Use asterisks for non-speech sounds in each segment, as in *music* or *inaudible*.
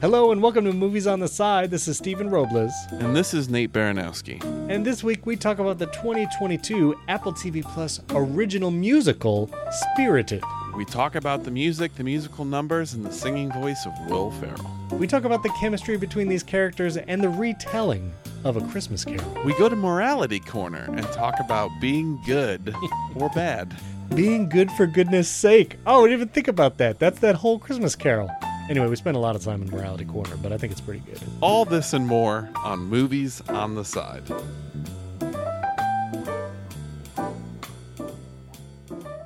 Hello and welcome to Movies on the Side. This is Stephen Robles. And this is Nate Baranowski. And this week we talk about the 2022 Apple TV Plus original musical, Spirited. We talk about the music, the musical numbers, and the singing voice of Will Ferrell. We talk about the chemistry between these characters and the retelling of A Christmas Carol. We go to Morality Corner and talk about being good *laughs* or bad. Being good for goodness sake. Oh, I didn't even think about that. That's that whole Christmas Carol. Anyway, we spent a lot of time in Morality Corner, but I think it's pretty good. All this and more on Movies on the Side.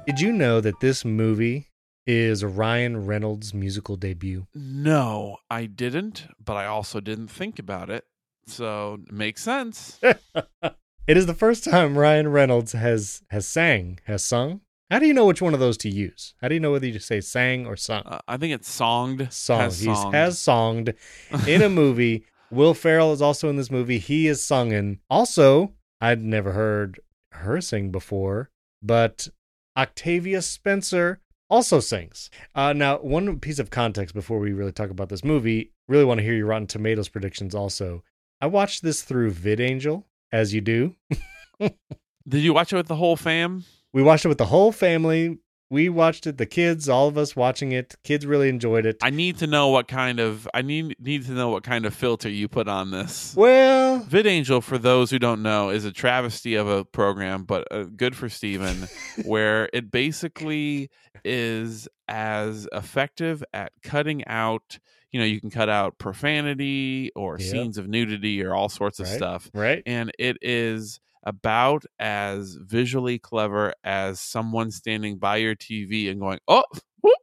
Did you know that this movie is Ryan Reynolds' musical debut? No, I didn't, but I also didn't think about it. So it makes sense. *laughs* it is the first time Ryan Reynolds has has sang, has sung. How do you know which one of those to use? How do you know whether you say sang or sung? Uh, I think it's songed. Song. Has He songed. has songed in a movie. *laughs* Will Ferrell is also in this movie. He is sungen. Also, I'd never heard her sing before, but Octavia Spencer also sings. Uh, now, one piece of context before we really talk about this movie, really want to hear your Rotten Tomatoes predictions also. I watched this through VidAngel, as you do. *laughs* Did you watch it with the whole fam? We watched it with the whole family. We watched it, the kids, all of us watching it. Kids really enjoyed it. I need to know what kind of I need need to know what kind of filter you put on this. well, VidAngel, for those who don't know, is a travesty of a program, but uh, good for Stephen, *laughs* where it basically is as effective at cutting out, you know, you can cut out profanity or Yep. scenes of nudity or all sorts of Right. stuff. right? And it is about as visually clever as someone standing by your TV and going, oh, whoop,"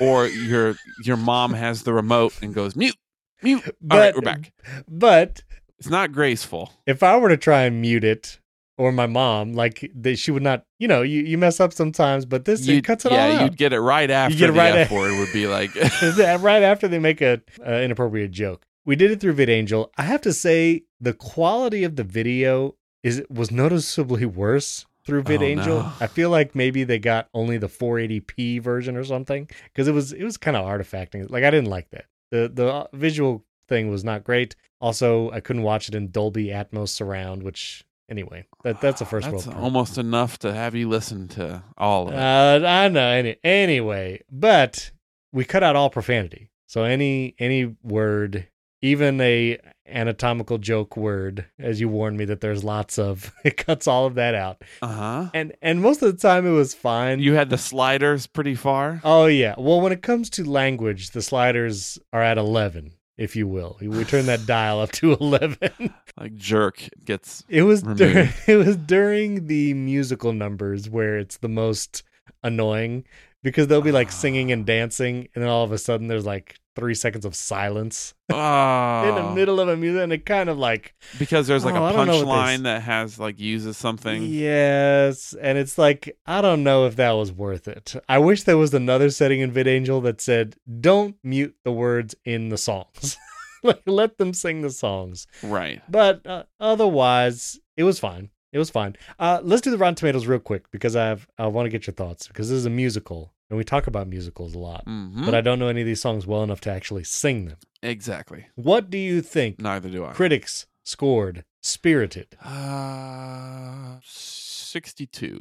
or your your mom has the remote and goes, mute, mute. All right, we're back. But It's not graceful. if I were to try and mute it, or my mom, like they, she would not, you know, you, you mess up sometimes, but this You'd- cuts it yeah, all out. you'd get it right after get it the right F a- word would be like, *laughs* right after they make a uh, inappropriate joke. We did it through VidAngel. I have to say the quality of the video is it was noticeably worse through Oh, VidAngel. no. I feel like maybe they got only the 480p version or something because it was it was kind of artifacting. Like I didn't like that. The the uh, visual thing was not great. Also, I couldn't watch it in Dolby Atmos surround, which anyway, that that's a first That's world problem. almost enough to have you listen to all of it. Uh, I know. Any, anyway, but we cut out all profanity. So any any word, even a anatomical joke word, as you warned me that there's lots of, *laughs* it cuts all of that out. Uh huh. And and most of the time it was fine. You had the sliders pretty far. oh yeah. Well, when it comes to language, the sliders are at eleven, if you will. We *sighs* turn that dial up to *laughs* eleven. Like jerk gets. It was during *laughs* it was during the musical numbers where it's the most annoying because they'll be like singing and dancing and then all of a sudden there's like three seconds of silence Oh, *laughs* in the middle of a music and it kind of like because there's like Oh, a I don't know what punchline that has like uses something. yes and it's like I don't know if that was worth it. I wish there was another setting in VidAngel that said don't mute the words in the songs. *laughs* like let them sing the songs. Right. But uh, otherwise, it was fine. It was fine. Uh, let's do the Rotten Tomatoes real quick because I have I want to get your thoughts because this is a musical and we talk about musicals a lot, hmm but I don't know any of these songs well enough to actually sing them. exactly. What do you think Neither do I. critics scored Spirited? Uh, sixty-two.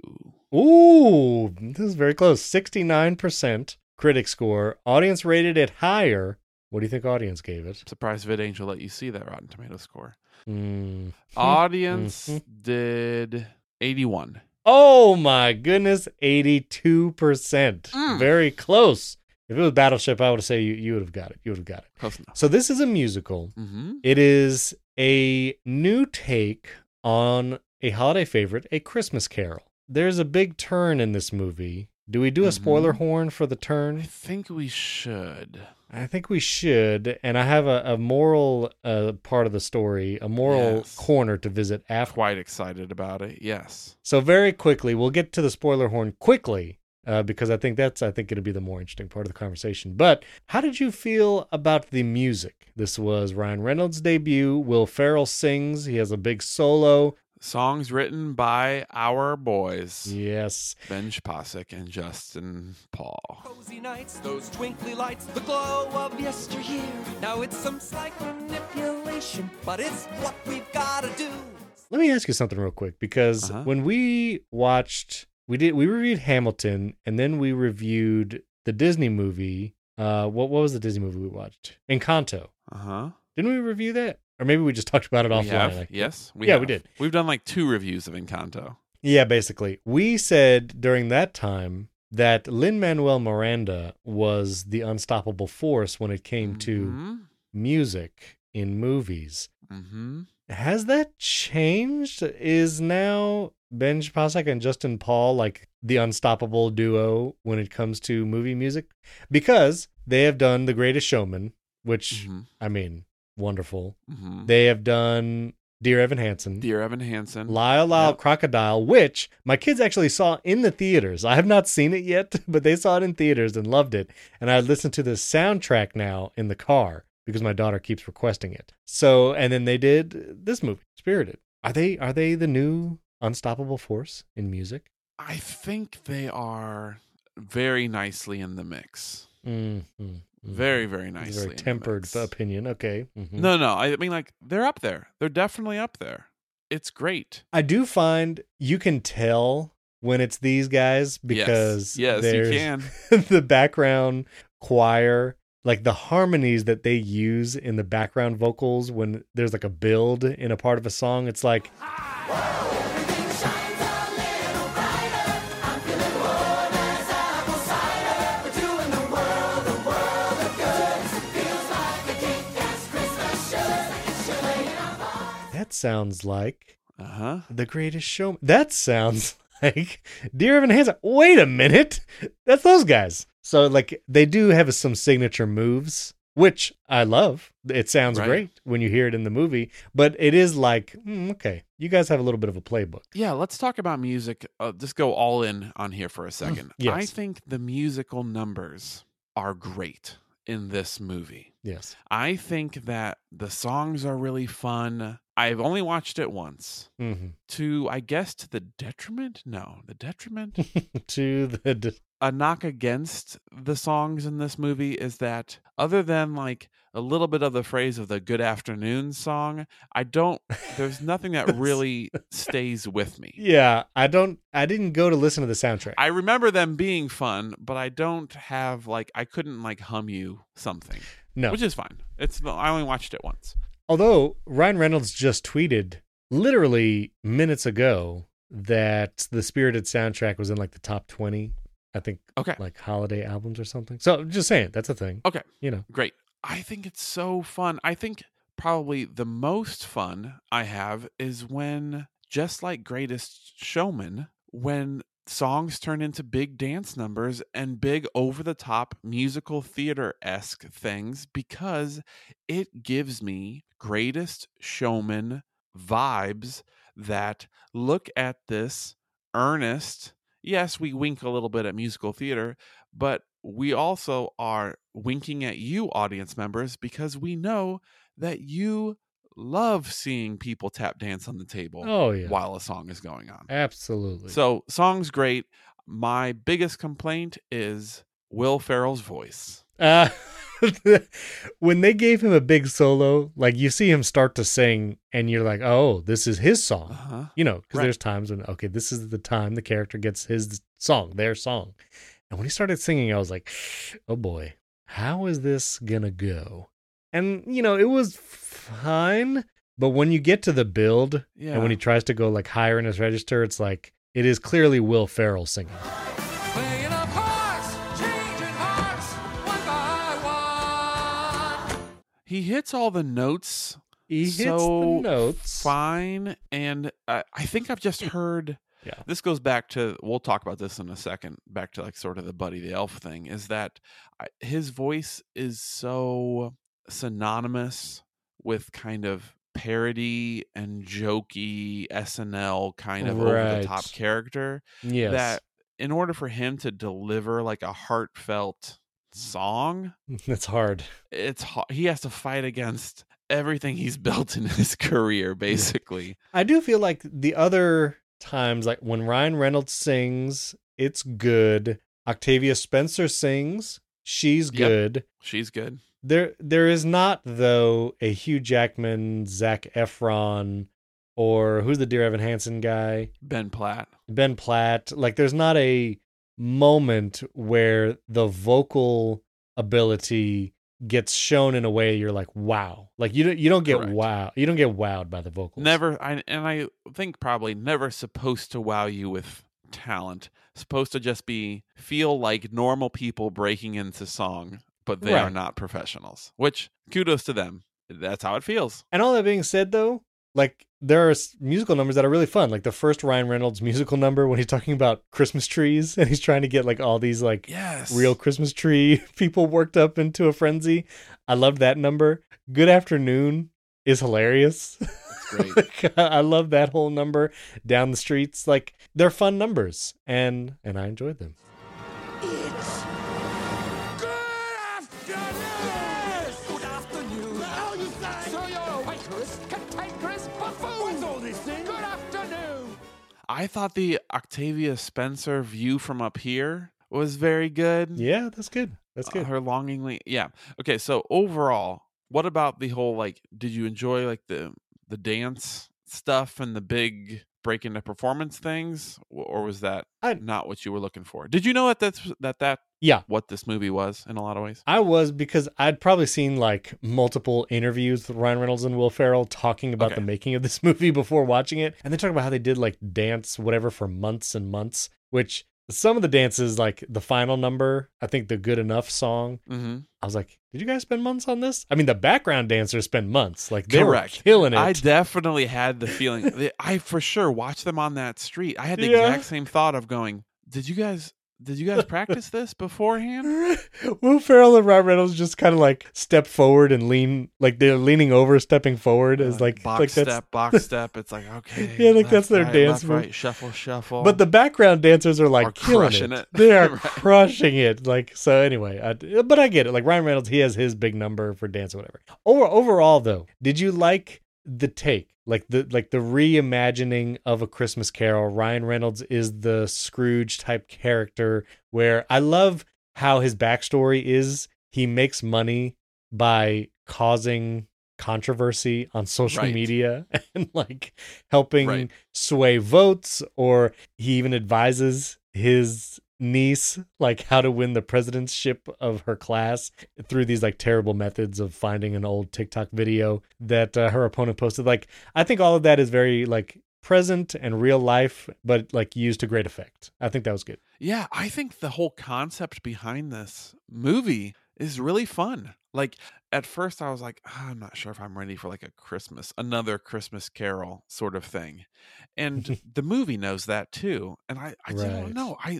Ooh, this is very close. Sixty nine percent critic score. Audience rated it higher. What do you think audience gave it? Surprised VidAngel let you see that Rotten Tomato score. Mm. Audience Mhm. did eighty-one. Oh my goodness, 82%. Mm. Very close. If it was Battleship, I would say you, you would have got it. You would have got it. Close enough. So this is a musical. Mm-hmm. It is a new take on a holiday favorite, A Christmas Carol. There's a big turn in this movie. Do we do a spoiler Mhm. horn for the turn? I think we should. I think we should. And I have a, a moral uh, part of the story, a moral Yes. corner to visit after. Quite excited about it. Yes. So very quickly, we'll get to the spoiler horn quickly uh, because I think that's I think it'll be the more interesting part of the conversation. But how did you feel about the music? This was Ryan Reynolds' debut. Will Ferrell sings. He has a big solo. Songs written by our boys, Yes. Benj Pasek and Justin Paul. Cozy nights, those twinkly lights, the glow of yesteryear. Now it's some slight manipulation, but it's what we've gotta do. Let me ask you something real quick because Uh-huh. when we watched, we did we reviewed Hamilton and then we reviewed the Disney movie. Uh, what what was the Disney movie we watched? Encanto. Uh huh. Didn't we review that? Or maybe we just talked about it We offline. have, like- yes, Yeah, we did. We've done like two reviews of Encanto. Yeah, basically. We said during that time that Lin Manuel Miranda was the unstoppable force when it came to music in movies. Mm-hmm. Has that changed? Is now Ben Pasek and Justin Paul like the unstoppable duo when it comes to movie music? Because they have done The Greatest Showman, which hmm I mean, wonderful. hmm They have done Dear Evan Hansen. Dear Evan Hansen. Lyle Lyle Yep. Crocodile, which my kids actually saw in the theaters. I have not seen it yet, *laughs* but they saw it in theaters and loved it. And I listen to the soundtrack now in the car because my daughter keeps requesting it. So, and then they did this movie, Spirited. Are they are they the new unstoppable force in music? I think they are very nicely in the mix. Mm, mm, mm. Very, very It's nicely. very tempered opinion. Okay. mhm. No, no. I mean, like they're up there. They're definitely up there. It's great. I do find you can tell when it's these guys because yes, yes you can. *laughs* the background choir, like the harmonies that they use in the background vocals when there's like a build in a part of a song. It's like that sounds like Uh huh. the greatest show. That sounds *laughs* like Dear Evan Hansen. Wait a minute, that's those guys. So like they do have some signature moves, which I love. It sounds Right. great when you hear it in the movie, but it is like hmm, okay, you guys have a little bit of a playbook. Yeah, let's talk about music. Uh, just go all in on here for a second. yes. I think the musical numbers are great in this movie. Yes, I think that the songs are really fun. I've only watched it once. hmm To, I guess, to the detriment? No, the detriment? *laughs* to the a knock against the songs in this movie is that other than like a little bit of the phrase of the good afternoon song, I don't there's *laughs* nothing that really *laughs* stays with me. yeah. I don't. I didn't go to listen to the soundtrack. I remember them being fun, but I don't have like I couldn't like hum you something, no, which is fine. It's I only watched it once. Although Ryan Reynolds just tweeted literally minutes ago that the Spirited soundtrack was in like the top 20, I think Okay. like holiday albums or something. So just saying, that's a thing. Okay. You know. Great. I think it's so fun. I think probably the most fun I have is when, just like Greatest Showman, when songs turn into big dance numbers and big over the top musical theater esque things because it gives me Greatest Showman vibes that look at this earnest. Yes, we wink a little bit at musical theater, but we also are winking at you, audience members, because we know that you love seeing people tap dance on the table Oh, yeah. while a song is going on. Absolutely. So, song's great. My biggest complaint is Will Ferrell's voice. Uh, *laughs* when they gave him a big solo, like you see him start to sing, and you're like, "Oh, this is his song." Uh-huh. You know, because Right. there's times when okay, this is the time the character gets his song, their song, and when he started singing, I was like, "Oh boy, how is this gonna go?" And you know, it was fine, but when you get to the build, Yeah. and when he tries to go like higher in his register, it's like it is clearly Will Ferrell singing. Hearts, one one. He hits all the notes He hits so the notes. fine and uh, i think i've just heard Yeah. this goes back to we'll talk about this in a second back to like sort of the buddy the elf thing is that I, his voice is so synonymous with kind of parody and jokey snl kind of over the top character Yes. that in order for him to deliver like a heartfelt song *laughs* That's hard. it's ho- he has to fight against everything he's *laughs* built in his career, basically. I do feel like the other times, like when Ryan Reynolds sings, it's good. Octavia Spencer sings, she's Yep. good. She's good. There, there is not though a Hugh Jackman, Zac Efron, or who's the Dear Evan Hansen guy, Ben Platt. Ben Platt. Like, there's not a moment where the vocal ability gets shown in a way you're like, wow. Like you don't, you don't get Correct. wow, you don't get wowed by the vocals. Never, I, and I think probably never supposed to wow you with talent. Supposed to just be feel like normal people breaking into song, but they are not professionals. Which kudos to them. That's how it feels. And all that being said, though, like there are musical numbers that are really fun. Like the first Ryan Reynolds musical number when he's talking about Christmas trees *laughs* and he's trying to get like all these like Yes, real Christmas tree *laughs* people worked up into a frenzy. I loved that number. Good afternoon is hilarious. *laughs* great. Like, I love that whole number down the streets. Like they're fun numbers, and and I enjoyed them. It's I thought the Octavia Spencer view from up here was very good. Yeah, that's good. That's Uh, good. her longingly, yeah. Okay, so overall, what about the whole like? Did you enjoy like the the dance stuff and the big break into performance things, or was that I- not what you were looking for? Did you know that that's that that Yeah. what this movie was in a lot of ways? I was because I'd probably seen like multiple interviews with Ryan Reynolds and Will Ferrell talking about Okay. the making of this *laughs* movie before watching it. And they talk about how they did like dance, whatever, for months and months, which some of the dances, like the final number, I think the Good Enough song, Mm-hmm. I was like, did you guys spend months on this? I mean, the background dancers spend months. Like they Correct. were killing it. I definitely had the feeling. I for sure watched them on that street. I had the Yeah. exact same thought of going. Did you guys? Did you guys practice this beforehand? *laughs* Will Ferrell and Ryan Reynolds just kind of like step forward and lean, like they're leaning over, stepping forward uh, as like, box like step, box *laughs* step. It's like okay, *laughs* Yeah, like that's their right, dance move. right, shuffle, shuffle. But the background dancers are like Are killing crushing it. it. They are Right. crushing it. Like so. Anyway, I, but I get it. Like Ryan Reynolds, he has his big number for dance or whatever. Over overall, though, did you like the take? Like the like the reimagining of a Christmas Carol. Ryan Reynolds is the Scrooge type character. Where I love how his backstory is. He makes money by causing controversy on social Right. media *laughs* and like helping Right. sway votes or he even advises his niece like how to win the presidentship of her class through these like terrible methods of finding an old TikTok video that uh, her opponent posted like I think all of that is very like present and real life but like used to great effect. I think that was good. yeah, I think the whole concept behind this movie is really fun. Like at first, I was like, "Ah, I'm not sure if I'm ready for like a Christmas, another Christmas Carol sort of thing, and *laughs* the movie knows that too. And I, I Right. don't know. I,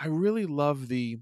I really love the.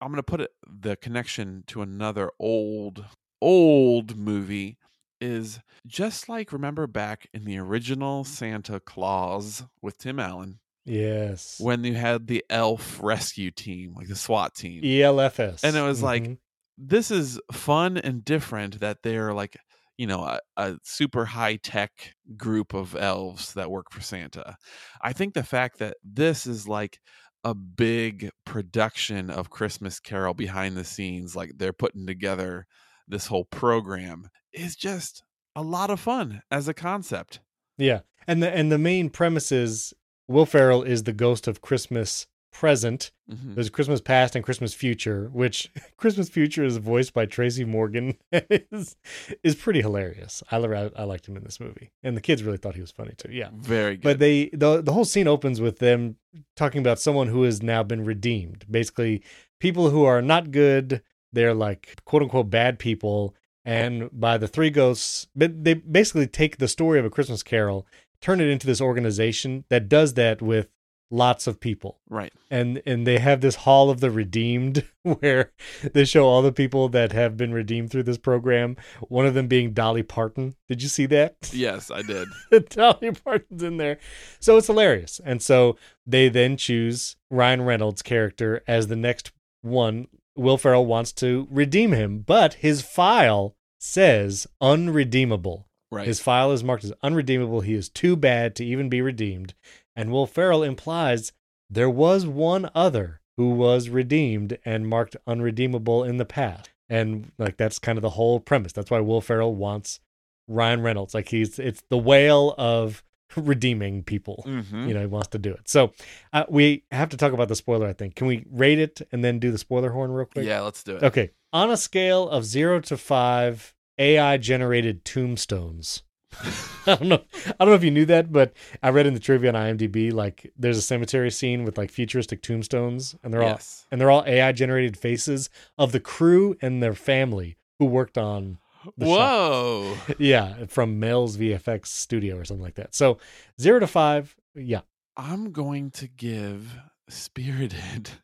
I'm gonna put it the connection to another old, old movie is just like remember back in the original Santa Clause with Tim Allen Yes. when you had the elf rescue team, like the SWAT team. ELFS. And it was like, Mhm. This is fun and different that they're like, you know, a, a super high tech group of elves that work for Santa. I think the fact that this is like a big production of Christmas Carol behind the scenes, like they're putting together this whole program, is just a lot of fun as a concept. Yeah, and the and the main premise is Will Ferrell is the ghost of Christmas present. Mhm. There's Christmas past and Christmas future, which *laughs* Christmas future is voiced by Tracy Morgan. *laughs* is is pretty hilarious. I I liked him in this movie, and the kids really thought he was funny too. Yeah, Very good. but they the the whole scene opens with them talking about someone who has now been redeemed. Basically, people who are not good. They're like quote unquote bad people, and by the three ghosts, but they basically take the story of a Christmas Carol, turn it into this organization that does that with lots of people right. and and they have this hall of the redeemed *laughs* where they show all the people that have been redeemed through this program one of them being dolly parton did you see that *laughs* Yes, I did. dolly parton's in there so it's hilarious and so they then choose ryan reynolds character as the next one will ferrell wants to redeem him but his file says unredeemable. Right. His file is marked as unredeemable. He is too bad to even be redeemed. And Will Ferrell implies there was one other who was redeemed and marked unredeemable in the past. And like that's kind of the whole premise. That's why Will Ferrell wants Ryan Reynolds. Like he's it's the whale of *laughs* redeeming people. Mhm. You know, he wants to do it. So uh, we have to talk about the spoiler, I think. Can we rate it and then do the spoiler horn real quick? yeah, let's do it. Okay. On a scale of zero to five AI generated tombstones. *laughs* I don't know. I don't know if you knew that, but I read in the trivia on IMDb like there's a cemetery scene with like futuristic tombstones, and they're all and they're all AI generated faces of the crew and their family who worked on shot. Whoa. *laughs* yeah from Mel's VFX studio or something like that. So zero to five, yeah. I'm going to give Spirited. *laughs*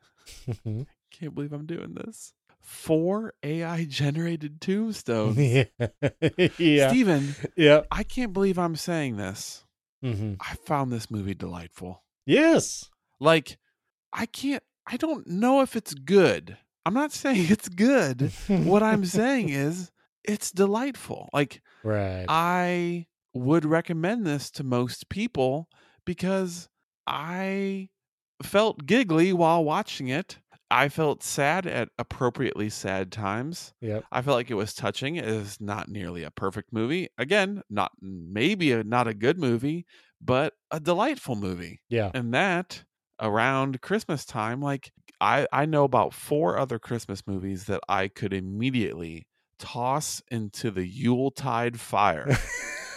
Mm-hmm. Can't believe I'm doing this. Four AI generated *laughs* tombstones. yeah, yeah, Stephen, yeah. I can't believe I'm saying this. hmm I found this movie delightful. Yes. Like, I can't, I don't know if it's good. I'm not *laughs* saying it's good. what I'm saying *laughs* is it's delightful. Like, right. I would recommend this to most people because I felt giggly while watching it. I felt sad at appropriately sad times. Yeah. I felt like it was touching. It is not nearly a perfect movie. Again, not mm, maybe a, not a good movie, but a delightful movie. Yeah. And that around Christmas time, like I I know about four other Christmas movies that I could immediately toss into the Yuletide fire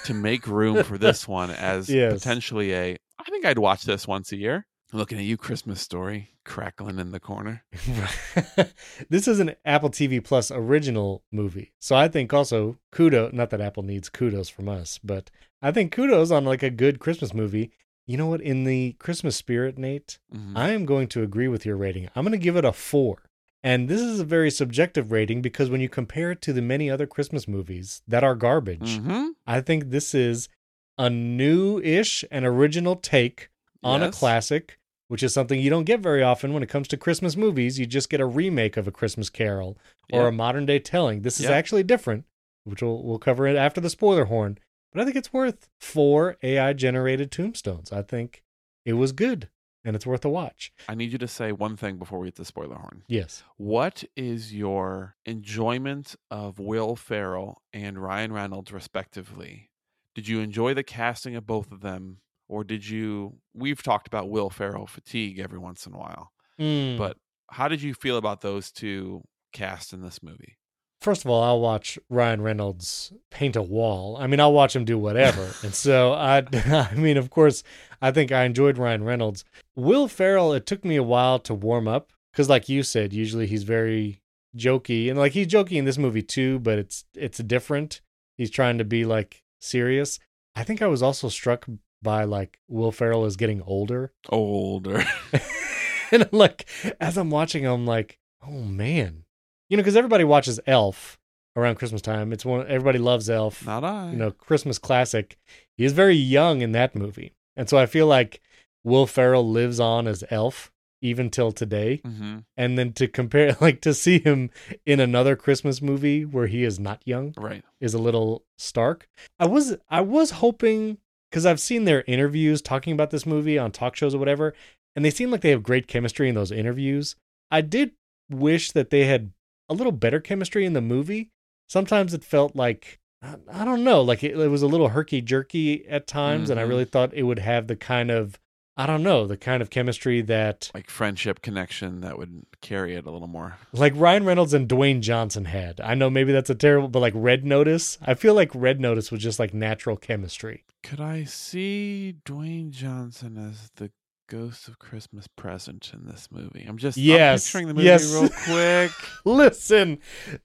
to make room for this one as *laughs* Yes. potentially a I think I'd watch this once a year. Looking at you, Christmas story, crackling in the corner. *laughs* this is an Apple TV Plus original movie. So I think also kudos, not that Apple needs kudos from us, but I think kudos on like a good Christmas movie. You know what? In the Christmas spirit, Nate, Mhm. I am going to agree with your rating. I'm going to give it a four. And this is a very subjective rating because when you compare it to the many other Christmas movies that are garbage, Mhm. I think this is a new ish and original take on a classic, which is something you don't get very often when it comes to Christmas movies. You just get a remake of A Christmas Carol or Yeah. a modern day telling. This is Yeah. actually different, which we'll, we'll cover it after the spoiler horn. But I think it's worth four AI generated tombstones. I think it was good and it's worth a watch. I need you to say one thing before we get to spoiler horn. Yes. What is your enjoyment of Will Ferrell and Ryan Reynolds, respectively? Did you enjoy the casting of both of them, or did you? We've talked about Will Ferrell fatigue every once in a while, Mm. but how did you feel about those two cast in this movie? First of all, I'll watch Ryan Reynolds paint a wall. I mean, I'll watch him do whatever. and so I *laughs* I mean, of course, I think I enjoyed Ryan Reynolds. Will Ferrell, it took me a while to warm up cuz like you said, usually he's very jokey and like he's jokey in this movie too, but it's it's different. He's trying to be like serious. I think I was also struck by like Will Ferrell is getting older. Older. *laughs* *laughs* and I'm like, as I'm watching, I'm like, oh man, you know, because everybody watches Elf around Christmas time. It's one everybody loves Elf. Not I. You know, Christmas classic. He is very young in that movie, and so I feel like Will Ferrell lives on as Elf even till today. hmm And then to compare, *laughs* like to see him in another Christmas movie where he is not young Right. is a little stark. I was I was hoping because I've seen their interviews talking about this movie on talk shows or whatever, and they seem like they have great chemistry in those interviews. I did wish that they had a little better chemistry in the movie. Sometimes it felt like I don't know, like it, it was a little herky jerky at times, and I Mhm. really thought it would have the kind of I don't know the kind of chemistry that Like friendship connection that would carry it a little more. like Ryan Reynolds and Dwayne Johnson had. I know maybe that's a terrible, but like Red Notice, I feel like Red Notice was just like natural chemistry. Could I see Dwayne Johnson as the ghost of Christmas present in this movie? I'm just I'm Yes, picturing the movie yes. real *laughs* quick. Listen,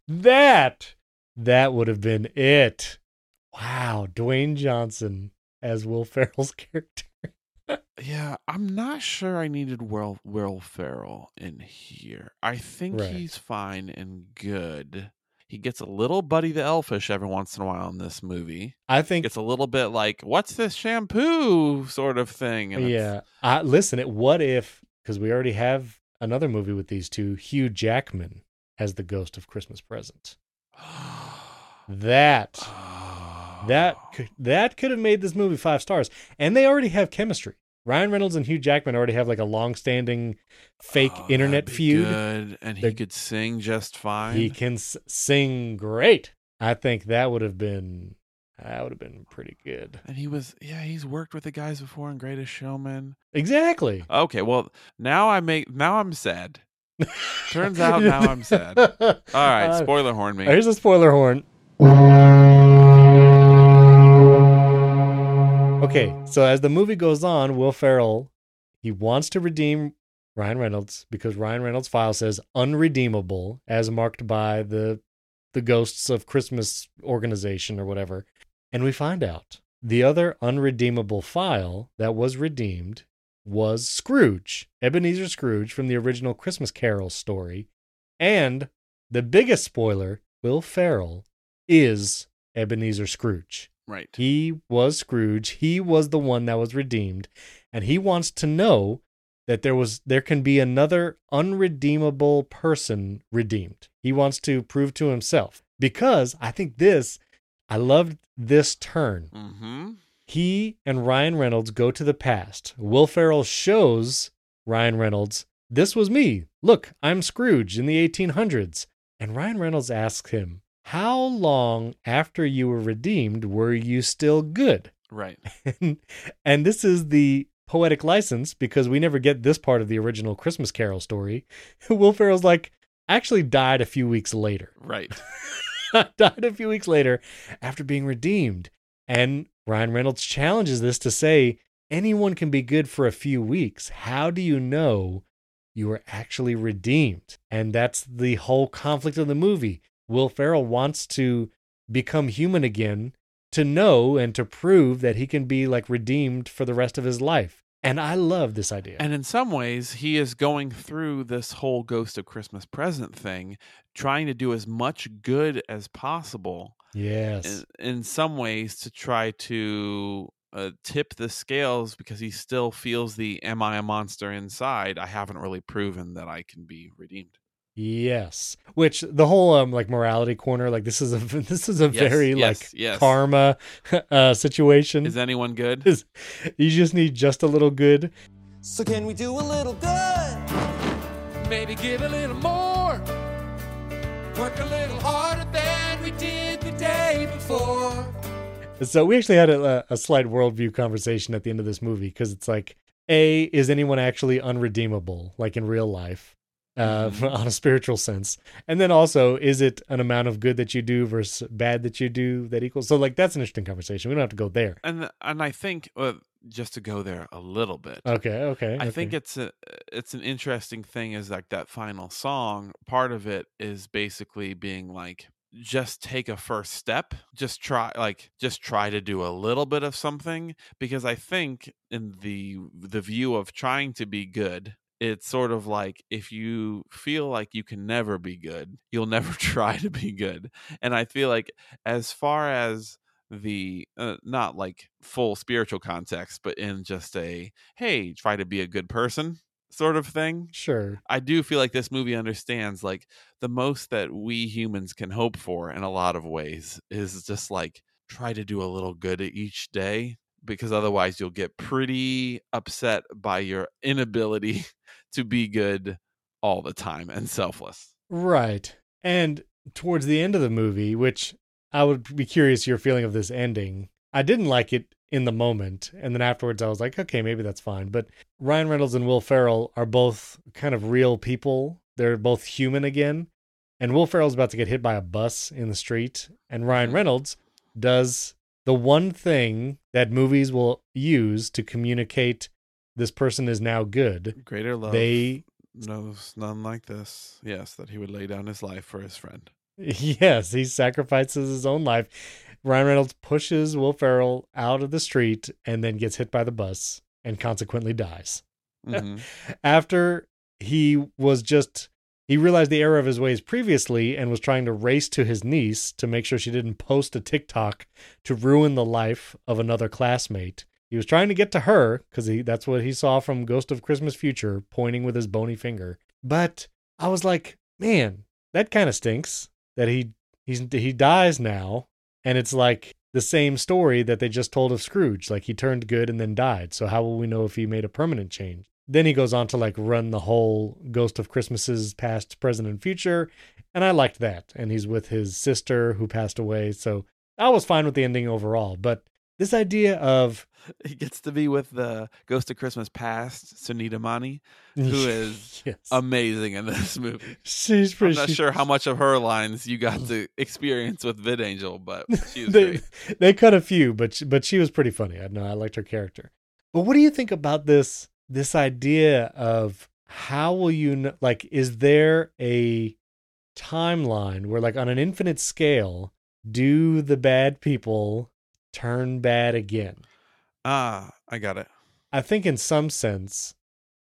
that that would have been it. Wow, Dwayne Johnson as Will Ferrell's *laughs* character. Yeah, I'm not sure I needed Will Will Ferrell in here. I think Right. he's fine and good. He gets a little Buddy the Elfish every once in a while in this movie. I think It's a little bit like, "What's this shampoo?" sort of thing. yeah. I, listen, it what if because we already have another movie with these two, Hugh Jackman as the ghost of Christmas present. *gasps* That Oh. that could, that could have made this movie five stars, and they already have chemistry. Ryan Reynolds and Hugh Jackman already have like a long-standing fake Oh, internet feud. Good. And he They're- could sing just fine. He can s- sing great. I think that would have been that would have been pretty good. and he was, yeah, he's worked with the guys before in Greatest Showman. Exactly. Okay, well, now I make, now I'm sad. *laughs* Turns out now I'm sad. *laughs* All right, Uh, spoiler horn me. Here's a spoiler horn. Okay, oh. so as the movie goes on, Will Ferrell he wants to redeem Ryan Reynolds because Ryan Reynolds' file says unredeemable, as marked by the the Ghosts of Christmas organization or whatever. And we find out the other unredeemable file that was redeemed was Scrooge, Ebenezer Scrooge from the original Christmas Carol story. And the biggest spoiler, Will Ferrell is Ebenezer Scrooge. Right. He was Scrooge. He was the one that was redeemed, and he wants to know that there was there can be another unredeemable person redeemed. He wants to prove to himself because I think this I loved this turn. Mm-hmm. He and Ryan Reynolds go to the past. Will Ferrell shows Ryan Reynolds, "This was me. Look, I'm Scrooge in the 1800s." And Ryan Reynolds asks him, "How long after you were redeemed were you still good?" Right. *laughs* and this is the poetic license because we never get this part of the original Christmas Carol story. *laughs* Will Ferrell's like, actually died a few weeks later. Right. *laughs* died a few weeks later after being redeemed. And Ryan Reynolds challenges this to say anyone can be good for a few weeks. How do you know you were actually redeemed? And that's the whole conflict of the movie. Will Ferrell wants to become human again to know and to prove that he can be like redeemed for the rest of his life. And I love this idea. And in some ways, he is going through this whole Ghost of Christmas Present thing, trying to do as much good as possible. yes. In, in some ways, to try to uh, tip the scales because he still feels the "Am I a monster?" inside. I haven't really proven that I can be redeemed. Yes, which the whole um like morality corner like this is a *laughs* this is a Yes, very yes, like yes. karma *laughs* uh situation. Is anyone good? Is- you just need just a little good. So can we do a little good? Maybe give a little more. Work a little harder than we did the day before. So we actually had a, a slight worldview conversation at the end of this movie because it's like, a is anyone actually unredeemable like in real life? Uh, *laughs* on a spiritual sense, and then also, is it an amount of good that you do versus bad that you do that equals? So, like, that's an interesting conversation. We don't have to go there. And and I think uh, just to go there a little bit. Okay, okay. I think it's a it's an interesting thing is like that final song part of it is basically being like just take a first step just try like just try to do a little bit of something because i think in the the view of trying to be good it's sort of like if you feel like you can never be good you'll never *laughs* try to be good and i feel like as far as the uh, not like full spiritual context but in just a hey try to be a good person sort of thing sure. i do feel like this movie understands like the most that we humans can hope for in a lot of ways is just like try to do a little good each day because otherwise you'll get pretty upset by your inability *laughs* to be good all the time and selfless Right. And towards the end of the movie, which I would be curious your feeling of this ending. I didn't like it in the moment, and then afterwards I was like, okay, maybe that's fine. But Ryan Reynolds and Will Ferrell are both kind of real people. They're both human again. And Will Ferrell's about to get hit by a bus in the street, and Ryan Mhm. Reynolds does the one thing that movies will use to communicate this person is now good. greater love They knows none like this yes that he would lay down his life for his friend *laughs* Yes, he sacrifices his own life. Ryan Reynolds pushes Will Ferrell out of the street and then gets hit by the bus and consequently dies. Mhm. *laughs* After he was just, he realized the error of his ways previously and was trying to race to his niece to make sure she didn't post a TikTok to ruin the life of another classmate. He was trying to get to her because that's what he saw from Ghost of Christmas Future, pointing with his bony finger. But I was like, man, that kind of stinks that he he's he dies now, and it's like the same story that they just told of Scrooge. Like he turned good and then died. So how will we know if he made a permanent change? Then he goes on to like run the whole Ghost of Christmases past, present, and future. And I liked that. And he's with his sister who passed away. So I was fine with the ending overall. But this idea of He gets to be with the Ghost of Christmas Past, Sunita Mani, *laughs* who is yes. amazing in this *laughs* movie. she's I'm pretty not she's- sure how much of her lines you got to experience with VidAngel, but she was *laughs* they, great. they cut a few, but she, but she was pretty funny. I know I liked her character. But what do you think about this this idea of how will you kn- like is there a timeline where like on an infinite scale do the bad people turn bad again? Ah, I got it. I think in some sense,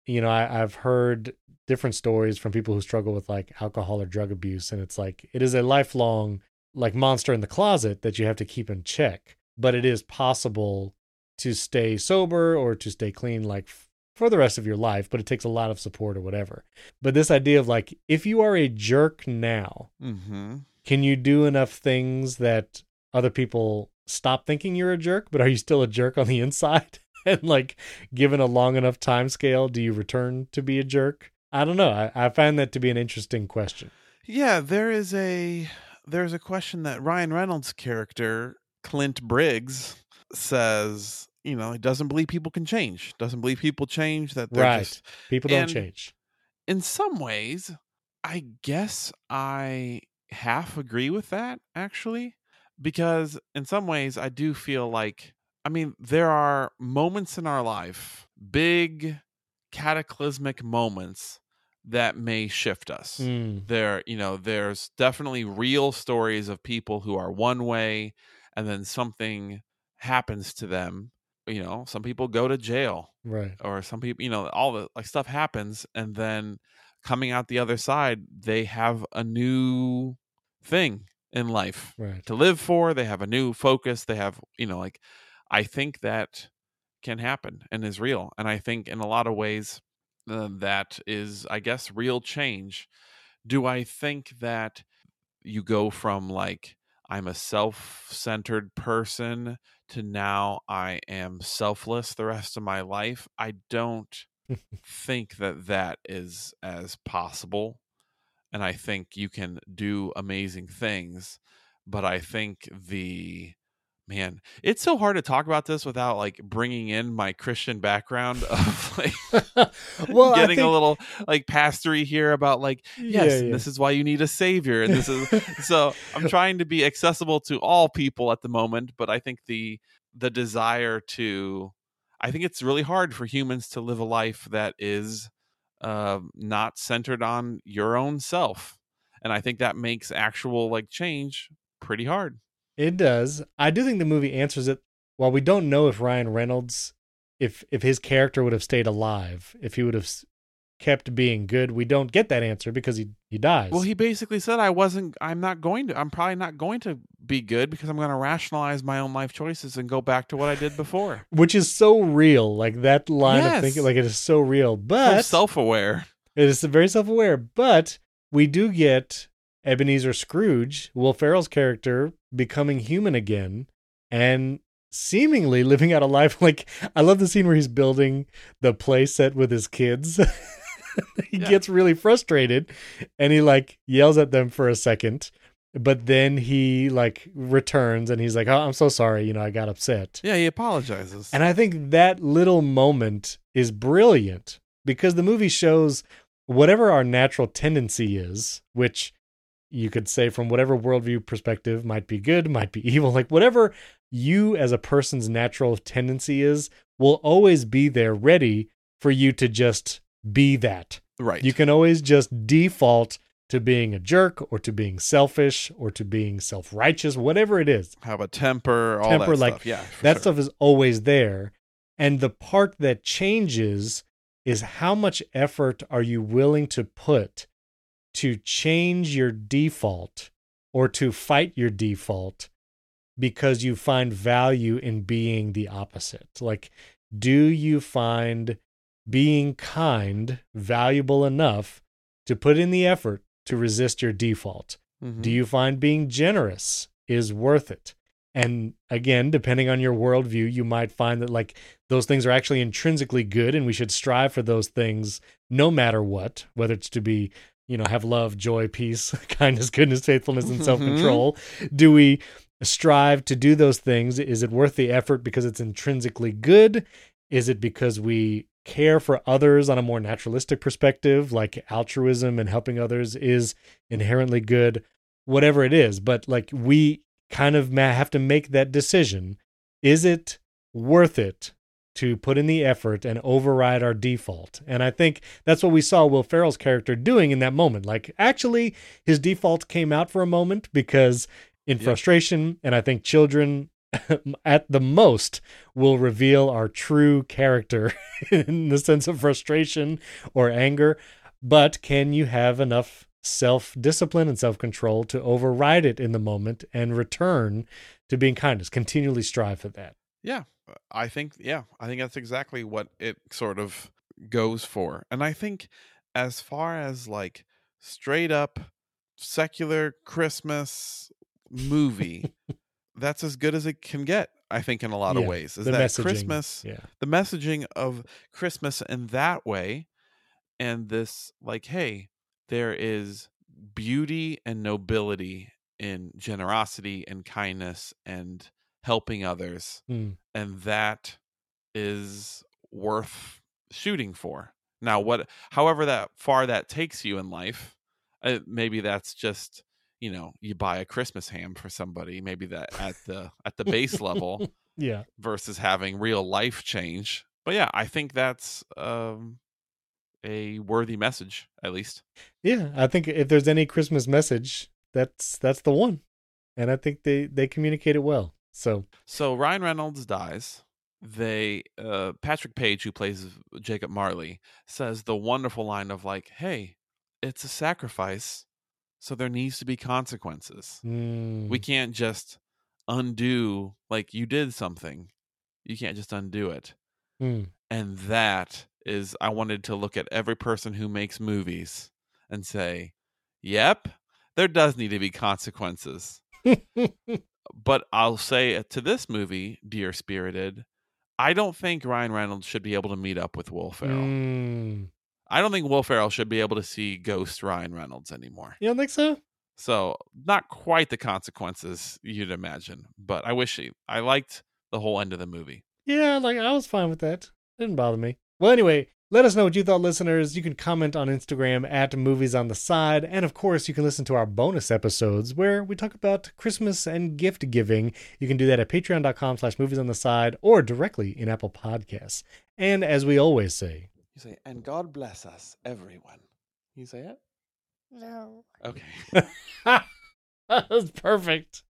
you know, I, I've heard different stories from people who struggle with like alcohol or drug abuse, and it's like it is a lifelong like monster in the closet that you have to keep in check. But it is possible to stay sober or to stay clean, like for the rest of your life. But it takes a lot of support or whatever. But this idea of like if you are a jerk now, Mm-hmm. can you do enough things that other people stop thinking you're a jerk but are you still a jerk on the inside *laughs* and like given a long enough time scale do you return to be a jerk i don't know i, I find that to be an interesting question Yeah, there is a there's a question that Ryan Reynolds' character Clint Briggs says. You know, he doesn't believe people can change. Doesn't believe people change. That they're Right. just people don't And- change in some ways, I guess I half agree with that actually, because in some ways, I do feel like, I mean, there are moments in our life, big cataclysmic moments that may shift us. Mm, There, you know, there's definitely real stories of people who are one way and then something happens to them. You know, some people go to jail right or some people you know all the like stuff happens and then coming out the other side they have a new thing in life right. to live for they have a new focus they have you know like i think that can happen and is real and i think in a lot of ways uh, that is i guess real change. Do i think that you go from like i'm a self-centered person to now i am selfless the rest of my life? I don't *laughs* think that that is as possible and i think you can do amazing things but i think the man it's so hard to talk about this without like bringing in my christian background *laughs* of like *laughs* well getting think, a little like pastory here about like yes Yeah, yeah. this is why you need a savior and this is *laughs* so i'm trying to be accessible to all people at the moment but i think the the desire to i think it's really hard for humans to live a life that is uh, not centered on your own self and i think that makes actual like change pretty hard It does. I do think the movie answers it. While we don't know if Ryan Reynolds, if if his character would have stayed alive, if he would have kept being good, we don't get that answer because he he dies. well he basically said i wasn't i'm not going to i'm probably not going to be good because i'm going to rationalize my own life choices and go back to what i did before *laughs* which is so real. Like that line of thinking, like it is so real. so But self-aware it is very self aware. But we do get Ebenezer Scrooge, Will Ferrell's character, becoming human again and seemingly living out a life *laughs* like I love the scene where he's building the play set with his kids. *laughs* *laughs* he Yeah. gets really frustrated and he like yells at them for a second. But then he like returns and he's like, "Oh, I'm so sorry, you know, I got upset." Yeah, he apologizes. And I think that little moment is brilliant because the movie shows whatever our natural tendency is, which you could say from whatever worldview perspective might be good, might be *laughs* evil, like whatever you as a person's natural tendency is, will always be there ready for you to just be that. right. You can always just default to being a jerk or to being selfish or to being self righteous, whatever it is have a temper, all Temper, that like, stuff. Yeah, that sure. stuff is always there and the part that changes is how much effort are you willing to put to change your default or to fight your default because you find value in being the opposite like do you find being kind valuable enough to put in the effort to resist your default Mhm. Do you find being generous is worth it? And again, depending on your worldview, you might find that like those things are actually intrinsically good and we should strive for those things no matter what, whether it's to be, you know, have love, joy, peace, *laughs* kindness, goodness, faithfulness, and Mhm. self control. Do we strive to do those things? Is it worth the effort because it's intrinsically good? Is it because we care for others on a more naturalistic perspective, like altruism and helping others is inherently good? Whatever it is, but like we kind of have to make that decision. Is it worth it to put in the effort and override our default? And I think that's what we saw Will Ferrell's character doing in that moment. Like, actually, his default came out for a moment because in Yep. frustration, and I think children *laughs* at the most will reveal our true character *laughs* in the sense of frustration or anger. But can you have enough self discipline and self control to override it in the moment and return to being kindness? Continually strive for that. Yeah, uh, I think yeah, I think that's exactly what it sort of goes for. And I think as far as like straight up secular Christmas movie, *laughs* that's as good as it can get, I think in a lot Yeah, of ways. Is that messaging. Christmas Yeah. the messaging of Christmas in that way and this like hey, there is beauty and nobility in generosity and kindness and helping others Mm. and that is worth shooting for. Now, what, however, that far that takes you in life, uh, maybe that's just you know you buy a Christmas ham for somebody. Maybe that at the at the base level *laughs* Yeah. versus having real life change. But yeah, I think that's um, a worthy message, at least. Yeah. I think if there's any Christmas message, that's that's the one. And I think they they communicate it well. So So Ryan Reynolds dies. They uh Patrick Page, who plays Jacob Marley, says the wonderful line of like, "Hey, it's a sacrifice, so there needs to be consequences. mm, We can't just undo like you did something. You can't just undo it." mm. And that is I wanted to look at every person who makes movies and say, "Yep, there does need to be consequences." *laughs* but I'll say to this movie, Dear Spirited, I don't think Ryan Reynolds should be able to meet up with Will Ferrell. Mm. I don't think Will Ferrell should be able to see Ghost Ryan Reynolds anymore. You don't think so? So not quite the consequences you'd imagine, but I wish he, I liked the whole end of the movie. Yeah, like I was fine with that. Didn't bother me. Well, anyway, let us know what you thought, listeners. You can comment on Instagram at Movies on the Side, and of course, you can listen to our bonus episodes where we talk about Christmas and gift giving. You can do that at Patreon.com/slash Movies on the Side or directly in Apple Podcasts. And as we always say, You say, and God bless us, everyone. You say it? No. Okay. *laughs* that was perfect.